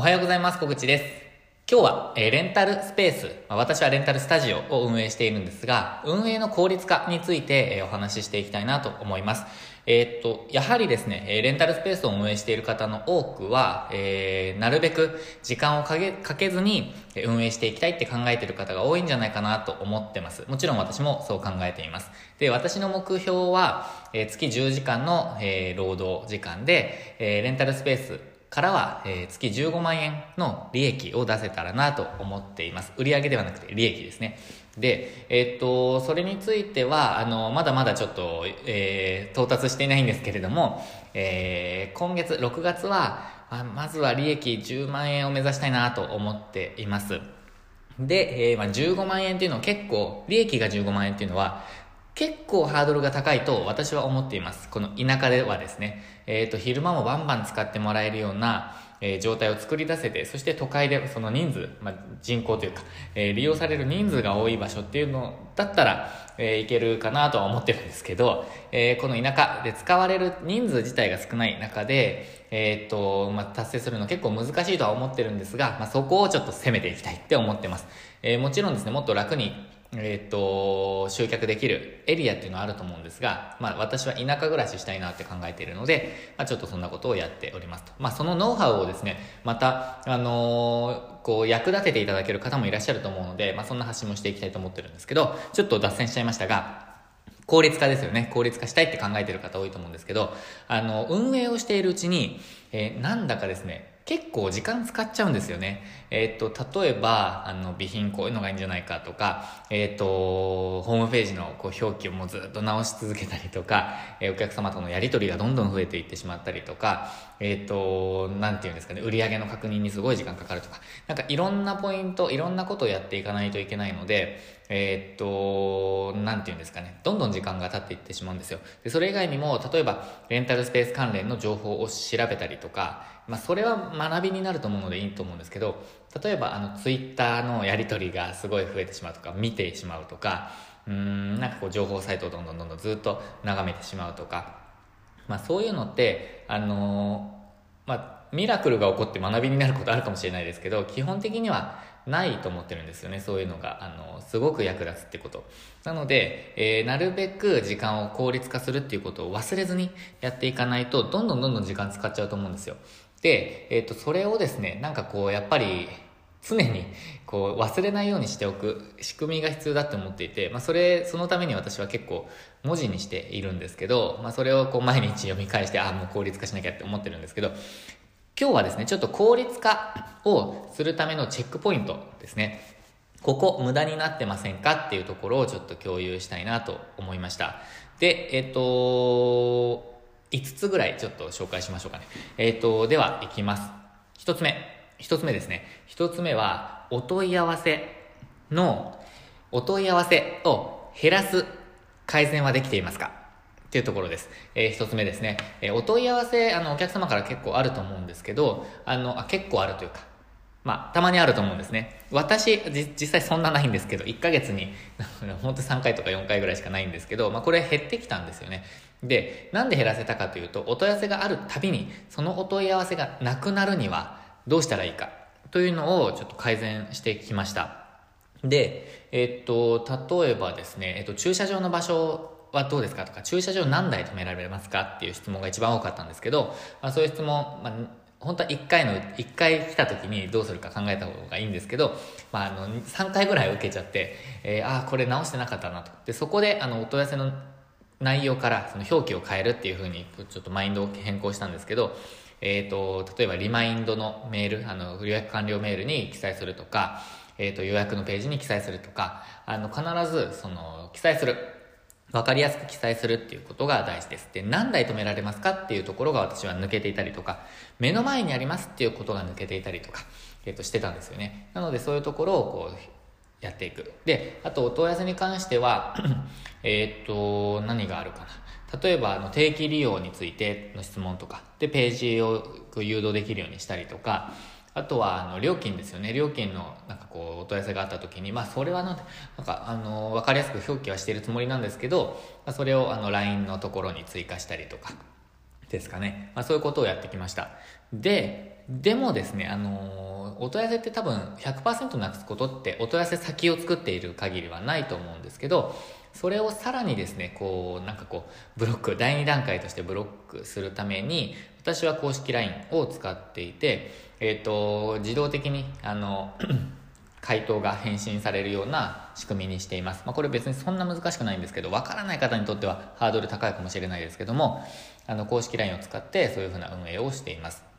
おはようございます。小口です。今日は、えーレンタルスペース、まあ私はレンタルスタジオを運営しているんですが、運営の効率化について、えーお話ししていきたいなと思います。えーっと、やはりですね、えレンタルスペースを運営している方の多くは、えーなるべく時間をかけかけずに運営していきたいって考えている方が多いんじゃないかなと思ってます。もちろん私もそう考えています。で、私の目標は、えー月10時間の、え労働時間で、えレンタルスペースからは、えー月15万円の利益を出せたらなと思っています。売上ではなくて利益ですね。で、えーっと、それについては、あの、まだまだちょっと、えー到達していないんですけれども、えー今月、6月は、まずは利益10万円を目指したいなと思っています。で、えーまあ、15万円っていうのは結構、利益が15万円っていうのは、結構ハードルが高いと私は思っています。この田舎ではですね、えっ、と、昼間もバンバン使ってもらえるような、えー状態を作り出せて、そして都会でその人数、まあ、人口というか、えー利用される人数が多い場所っていうのだったら、えーいけるかなとは思ってるんですけど、えーこの田舎で使われる人数自体が少ない中で、えっ、と、まあ、達成するの結構難しいとは思ってるんですが、まあ、そこをちょっと攻めていきたいって思ってます。えーもちろんですね、もっと楽にえっ、と、集客できるエリアっていうのはあると思うんですが、まあ私は田舎暮らししたいなって考えているので、まあちょっとそんなことをやっておりますと。まあそのノウハウをですね、また、あのーこう役立てていただける方もいらっしゃると思うので、まあそんな発信もしていきたいと思ってるんですけど、ちょっと脱線しちゃいましたが、効率化ですよね。効率化したいって考えてる方多いと思うんですけど、あの、運営をしているうちに、えーなんだかですね、結構時間使っちゃうんですよね。えーっと、例えば、あの、備品こういうのがいいんじゃないかとか、えーっと、ホームページのこう表記をもうずっと直し続けたりとか、えーお客様とのやり取りがどんどん増えていってしまったりとか、えっと、なんていうんですかね、売上の確認にすごい時間かかるとか、なんかいろんなポイント、いろんなことをやっていかないといけないので、えーっと、なんていうんですかね、どんどん時間が経っていってしまうんですよ。で、それ以外にも、例えば、レンタルスペース関連の情報を調べたりとか、まあ、それは学びになると思うのでいいと思うんですけど、例えば、あの、ツイッターのやり取りがすごい増えてしまうとか、見てしまうとか、うーん、なんかこう、情報サイトをどんどんどんどんずっと眺めてしまうとか、まあ、そういうのって、あのーまあ、ミラクルが起こって学びになることあるかもしれないですけど、基本的にはないと思ってるんですよね。そういうのが、あのすごく役立つってこと。なので、えーなるべく時間を効率化するっていうことを忘れずにやっていかないと、どんどんどんどん時間使っちゃうと思うんですよ。で、えっ、と、それをですね、なんかこう、やっぱり、常にこう忘れないようにしておく仕組みが必要だって思っていて、まあ、それそのために私は結構文字にしているんですけど、まあ、それをこう毎日読み返してああもう効率化しなきゃって思ってるんですけど今日はですねちょっと効率化をするためのチェックポイントですね。ここ無駄になってませんかっていうところをちょっと共有したいなと思いました。でえっ、と5つぐらいちょっと紹介しましょうかね。えっ、とではいきます。1つ目。一つ目ですね。一つ目は、お問い合わせの、お問い合わせを減らす改善はできていますか？っていうところです。えー一つ目ですね。えーお問い合わせ、あの、お客様から結構あると思うんですけど、あの、あ結構あるというか、まあ、たまにあると思うんですね。私、じ実際そんなないんですけど、1ヶ月に、本当3回とか4回ぐらいしかないんですけど、まあ、これ減ってきたんですよね。で、なんで減らせたかというと、お問い合わせがあるたびに、そのお問い合わせがなくなるには、どうしたらいいか、というのをちょっと改善してきました。で、えっと、例えばですね、えっと、駐車場の場所はどうですかとか、駐車場何台止められますかっていう質問が一番多かったんですけど、まあ、そういう質問、まあ、本当は1回の、1回来た時にどうするか考えた方がいいんですけど、まあ、あの、3回ぐらい受けちゃって、えーああ、これ直してなかったなと。で、そこで、あの、お問い合わせの内容からその表記を変えるっていうふうにちょっとマインドを変更したんですけど、えっ、と、例えばリマインドのメール、あの、予約完了メールに記載するとか、えっ、と、予約のページに記載するとか、あの、必ず、その、記載する。わかりやすく記載するっていうことが大事です。で、何台止められますかっていうところが私は抜けていたりとか、目の前にありますっていうことが抜けていたりとか、えっ、と、してたんですよね。なので、そういうところをこう、やっていく。で、あと、お問い合わせに関しては、えっと、何があるかな。例えば、あの、定期利用についての質問とか、で、ページを誘導できるようにしたりとか、あとは、あの、料金ですよね。料金の、なんかこう、お問い合わせがあった時に、まあ、それはなん、なんか、あの、わかりやすく表記はしているつもりなんですけど、まあ、それを、あの、LINE のところに追加したりとか、ですかね。まあ、そういうことをやってきました。で、でもですね、あのお問い合わせって多分100%なくすことってお問い合わせ先を作っている限りはないと思うんですけど、それをさらにですね、こう、なんかこう、ブロック、第2段階としてブロックするために、私は公式 LINE を使っていて、えっ、ー、と、自動的に、あの、回答が返信されるような仕組みにしています。まあ、これ別にそんな難しくないんですけど、わからない方にとってはハードル高いかもしれないですけども、あの、公式 LINE を使ってそういうふうな運営をしています。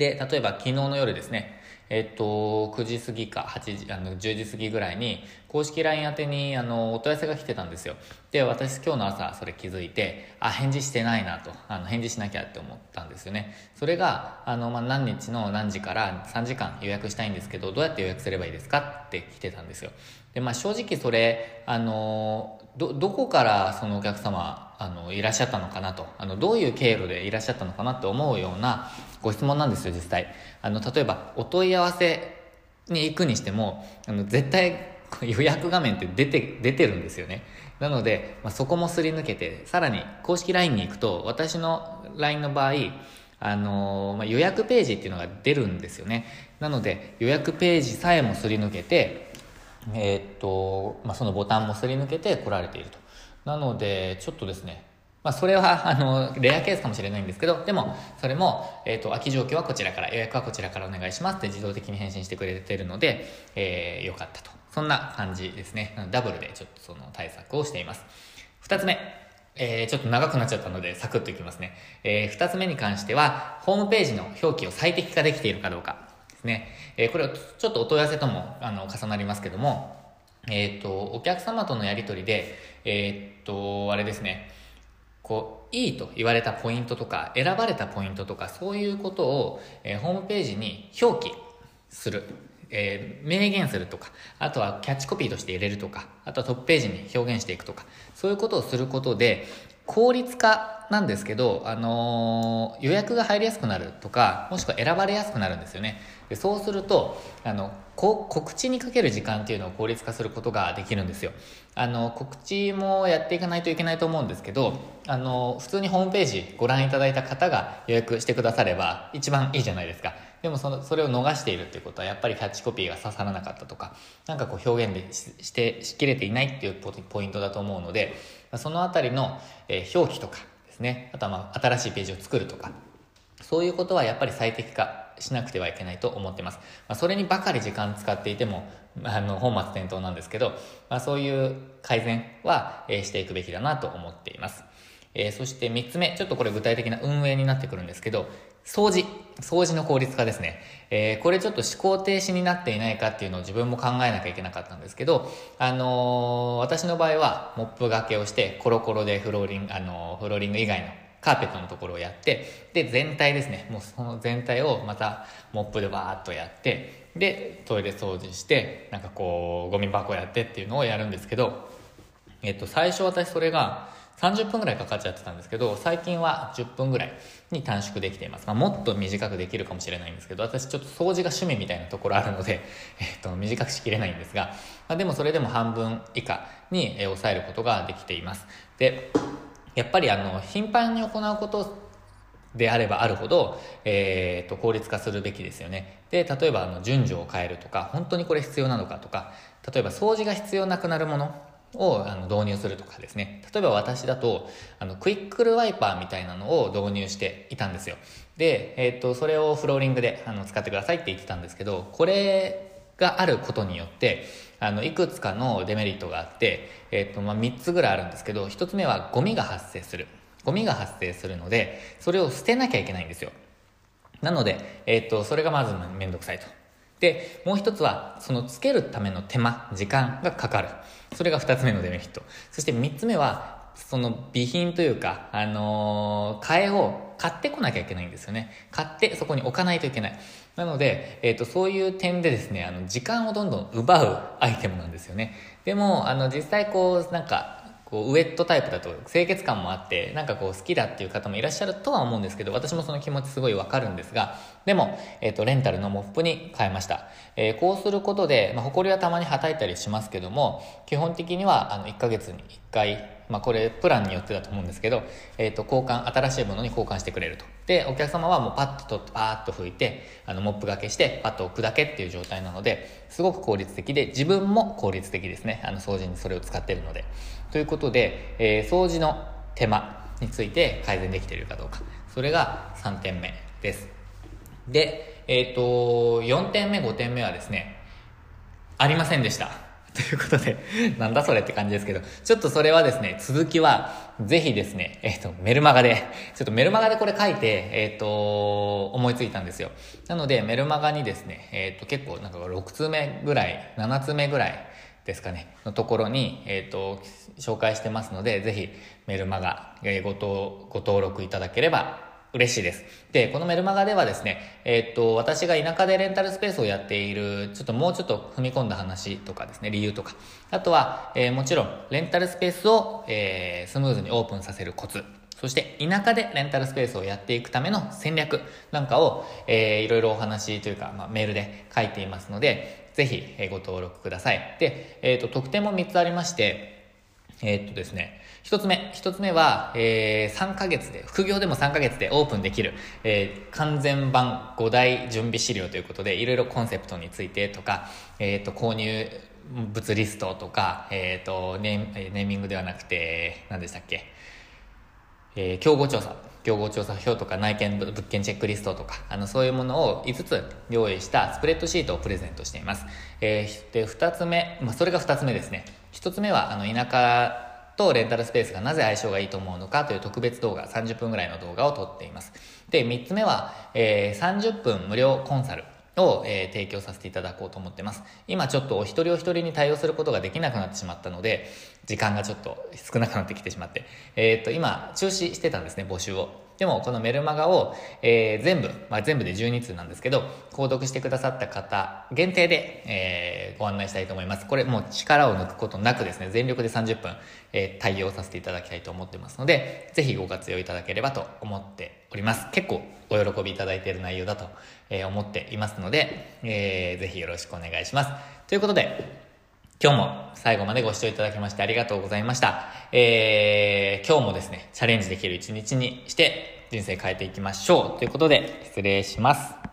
で、例えば昨日の夜ですね、えっと、9時過ぎか8時、あの、10時過ぎぐらいに、公式 LINE 宛てに、あの、お問い合わせが来てたんですよ。で、私今日の朝それ気づいて、あ、返事してないなと、あの、返事しなきゃって思ったんですよね。それが、あの、まあ、何日の何時から3時間予約したいんですけど、どうやって予約すればいいですかって来てたんですよ。で、まあ、正直それ、あの、ど、どこからそのお客様、あの、いらっしゃったのかなと、あの、どういう経路でいらっしゃったのかなって思うようなご質問なんですよ、実際。あの、例えば、お問い合わせに行くにしても、あの、絶対予約画面って出て、出てるんですよね。なので、まあ、そこもすり抜けて、さらに公式 LINE に行くと、私の LINE の場合、あの、まあ、予約ページっていうのが出るんですよね。なので、予約ページさえもすり抜けて、えー、っと、まあ、そのボタンもすり抜けて来られていると。なので、ちょっとですね、まあ、それは、あの、レアケースかもしれないんですけど、でも、それも、えっ、ー、と、空き状況はこちらから、予約はこちらからお願いしますって自動的に返信してくれてるので、えー、よかったと。そんな感じですね。ダブルでちょっとその対策をしています。二つ目。えー、ちょっと長くなっちゃったので、サクッといきますね。えー、二つ目に関しては、ホームページの表記を最適化できているかどうかですね。えー、これはちょっとお問い合わせとも、あの、重なりますけども、えっ、と、お客様とのやりとりで、えっ、と、あれですね。こう、いいと言われたポイントとか、選ばれたポイントとか、そういうことを、えー、ホームページに表記する。えー、明言するとか、あとはキャッチコピーとして入れるとか、あとはトップページに表現していくとか、そういうことをすることで、効率化なんですけど、あのー、予約が入りやすくなるとか、もしくは選ばれやすくなるんですよね。でそうすると、あの、告知にかける時間っていうのを効率化することができるんですよ。あの、告知もやっていかないといけないと思うんですけど、あの、普通にホームページご覧いただいた方が予約してくだされば一番いいじゃないですか。でもその、それを逃しているっていうことは、やっぱりキャッチコピーが刺さらなかったとか、なんかこう表現でして、しきれていないっていうポイントだと思うので、そのあたりの、え、表記とかですね、あとはまあ、新しいページを作るとか、そういうことはやっぱり最適化しなくてはいけないと思ってます。まあ、それにばかり時間使っていても、あの、本末転倒なんですけど、まあ、そういう改善は、え、していくべきだなと思っています。えー、そして3つ目、ちょっとこれ具体的な運営になってくるんですけど、掃除。掃除の効率化ですね。えー、これちょっと思考停止になっていないかっていうのを自分も考えなきゃいけなかったんですけど、あのー、私の場合はモップがけをして、コロコロでフローリング、あのー、フローリング以外のカーペットのところをやって、で、全体ですね。もうその全体をまたモップでバーっとやって、で、トイレ掃除して、なんかこう、ゴミ箱やってっていうのをやるんですけど、えっと、最初私それが、30分ぐらいかかっちゃってたんですけど、最近は10分ぐらいに短縮できています。まあ、もっと短くできるかもしれないんですけど、私ちょっと掃除が趣味みたいなところあるので、えっと、短くしきれないんですが、まあ、でもそれでも半分以下に抑えることができています。で、やっぱりあの、頻繁に行うことであればあるほど、えー、と、効率化するべきですよね。で、例えばあの、順序を変えるとか、本当にこれ必要なのかとか、例えば掃除が必要なくなるものをあの導入するとかですね。例えば私だと、あの、クイックルワイパーみたいなのを導入していたんですよ。で、えっ、ー、と、それをフローリングであの使ってくださいって言ってたんですけど、これがあることによって、あの、いくつかのデメリットがあって、えっ、ー、と、まあ、3つぐらいあるんですけど、1つ目はゴミが発生する。ゴミが発生するので、それを捨てなきゃいけないんですよ。なので、えっ、ー、と、それがまずめんどくさいと。で、もう一つは、そのつけるための手間、時間がかかる。それが二つ目のデメリット。そして三つ目は、その備品というか、あの、替えを買ってこなきゃいけないんですよね。買ってそこに置かないといけない。なので、えっ、ー、と、そういう点でですね、あの、時間をどんどん奪うアイテムなんですよね。でも、あの、実際こう、なんか、こうウエットタイプだと清潔感もあってなんかこう好きだっていう方もいらっしゃるとは思うんですけど私もその気持ちすごいわかるんですがでも、えっ、ー、とレンタルのモップに変えました、えー、こうすることで、まあ、埃はたまにはたいたりしますけども基本的にはあの1ヶ月に1回まあ、これプランによってだと思うんですけど、えっ、ー、と、交換、新しいものに交換してくれると。で、お客様はもうパッと取って、パーッと拭いて、あの、モップがけして、パッと置くだけっていう状態なので、すごく効率的で、自分も効率的ですね。あの、掃除にそれを使ってるので。ということで、えー、掃除の手間について改善できているかどうか。それが3点目です。で、えっ、ー、と、4点目、5点目はですね、ありませんでした。ということで、なんだそれって感じですけど、ちょっとそれはですね、続きは、ぜひですね、えっ、と、メルマガで、ちょっとメルマガでこれ書いて、えっ、と、思いついたんですよ。なので、メルマガにですね、えっ、と、結構なんか6通目ぐらい、7通目ぐらいですかね、のところに、えっ、と、紹介してますので、ぜひメルマガ、ごご登録いただければ嬉しいです。で、このメルマガではですね、えー、っと、私が田舎でレンタルスペースをやっている、ちょっともうちょっと踏み込んだ話とかですね、理由とか。あとは、えー、もちろん、レンタルスペースを、えー、スムーズにオープンさせるコツ。そして、田舎でレンタルスペースをやっていくための戦略なんかを、えー、いろいろお話というか、まあ、メールで書いていますので、ぜひ、ご登録ください。で、えっ、ー、と、特典も3つありまして、えー、っとですね、一つ目、一つ目は、えー、3ヶ月で、副業でも3ヶ月でオープンできる、えー、完全版5大準備資料ということで、いろいろコンセプトについてとか、えー、っと、購入物リストとか、えっとネ、ネーミングではなくて、何でしたっけ、えー、競合調査、競合調査票とか内見物件チェックリストとか、あの、そういうものを5つ用意したスプレッドシートをプレゼントしています。えー、で、2つ目、まあ、それが2つ目ですね。1つ目は、あの、田舎とレンタルスペースがなぜ相性がいいと思うのかという特別動画、30分ぐらいの動画を撮っています。で、3つ目は、えー、30分無料コンサル。を、えー、提供させていただこうと思ってます。今ちょっとお一人お一人に対応することができなくなってしまったので、時間がちょっと少なくなってきてしまって、えー、っと、今、中止してたんですね、募集を。でも、このメルマガを、えー、全部、まあ、全部で12通なんですけど、購読してくださった方限定で、えー、ご案内したいと思います。これもう力を抜くことなくですね、全力で30分、えー、対応させていただきたいと思ってますので、ぜひご活用いただければと思っております。結構お喜びいただいている内容だと、え、思っていますので、えー、ぜひよろしくお願いします。ということで、今日も最後までご視聴いただきましてありがとうございました。えー、今日もですね、チャレンジできる一日にして人生変えていきましょう。ということで、失礼します。